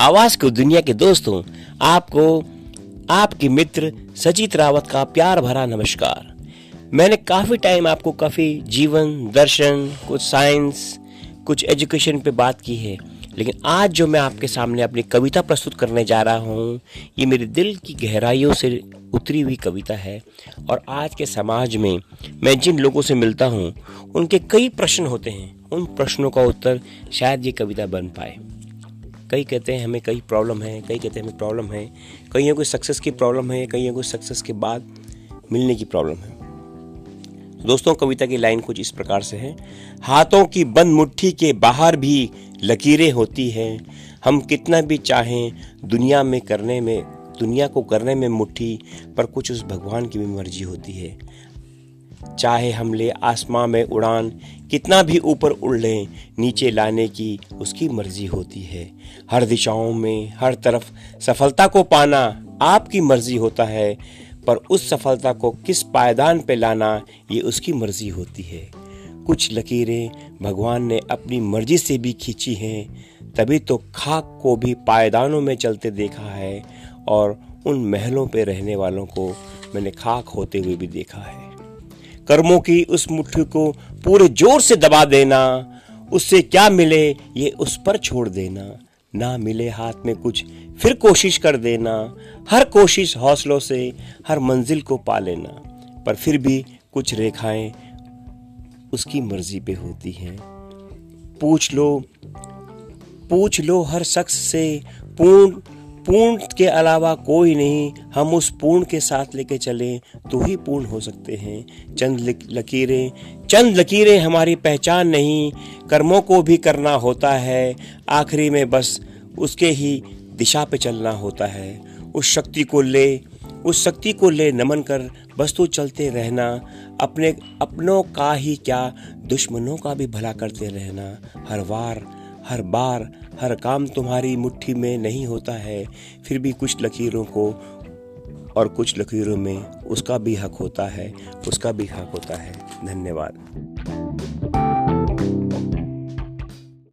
आवाज़ को दुनिया के दोस्तों, आपको, आपके मित्र सचित रावत का प्यार भरा नमस्कार। मैंने काफ़ी टाइम आपको काफ़ी जीवन, दर्शन, कुछ साइंस, कुछ एजुकेशन पे बात की है, लेकिन आज जो मैं आपके सामने अपनी कविता प्रस्तुत करने जा रहा हूँ, ये मेरे दिल की गहराइयों से उतरी हुई कविता है। और आज के समाज में मैं जिन लोगों से मिलता हूँ, उनके कई प्रश्न होते हैं। उन प्रश्नों का उत्तर शायद ये कविता बन पाए। कई कहते हैं हमें कई प्रॉब्लम है, कई कहते हैं हमें प्रॉब्लम है। कईयों को सक्सेस की प्रॉब्लम है, कईयों को सक्सेस के बाद मिलने की प्रॉब्लम है। दोस्तों, कविता की लाइन कुछ इस प्रकार से है। हाथों की बंद मुट्ठी के बाहर भी लकीरें होती हैं। हम कितना भी चाहें, दुनिया में करने में, दुनिया को करने में मुट्ठी, पर कुछ उस भगवान की भी मर्ज़ी होती है। चाहे हम ले आसमां में उड़ान कितना भी ऊपर उड़ लें, नीचे लाने की उसकी मर्ज़ी होती है। हर दिशाओं में, हर तरफ़ सफलता को पाना आपकी मर्ज़ी होता है, पर उस सफलता को किस पायदान पे लाना, ये उसकी मर्ज़ी होती है। कुछ लकीरें भगवान ने अपनी मर्ज़ी से भी खींची हैं, तभी तो खाक को भी पायदानों में चलते देखा है, और उन महलों पे रहने वालों को मैंने खाक होते हुए भी देखा है। कर्मों की उस मुट्ठी को पूरे ज़ोर से दबा देना। उससे क्या मिले, ये उस पर छोड़ देना। ना मिले हाथ में कुछ, फिर कोशिश कर देना। हर कोशिश हौसलों से, हर मंजिल को पा लेना। पर फिर भी कुछ रेखाएँ उसकी मर्ज़ी पे होती हैं। पूछ लो पूछ लो हर शख्स से, पूर्ण पूर्ण के अलावा कोई नहीं, हम उस पूर्ण के साथ लेके चले तो ही पूर्ण हो सकते हैं। चंद लकीरें चंद लकीरें हमारी पहचान नहीं, कर्मों को भी करना होता है। आखिरी में बस उसके ही दिशा पे चलना होता है। उस शक्ति को ले, उस शक्ति को ले नमन कर, बस तो चलते रहना। अपने, अपनों का ही क्या, दुश्मनों का भी भला करते रहना। हर बार हर बार, हर काम तुम्हारी मुट्ठी में नहीं होता है, फिर भी कुछ लकीरों को और कुछ लकीरों में उसका भी हक होता है, उसका भी हक होता है। धन्यवाद।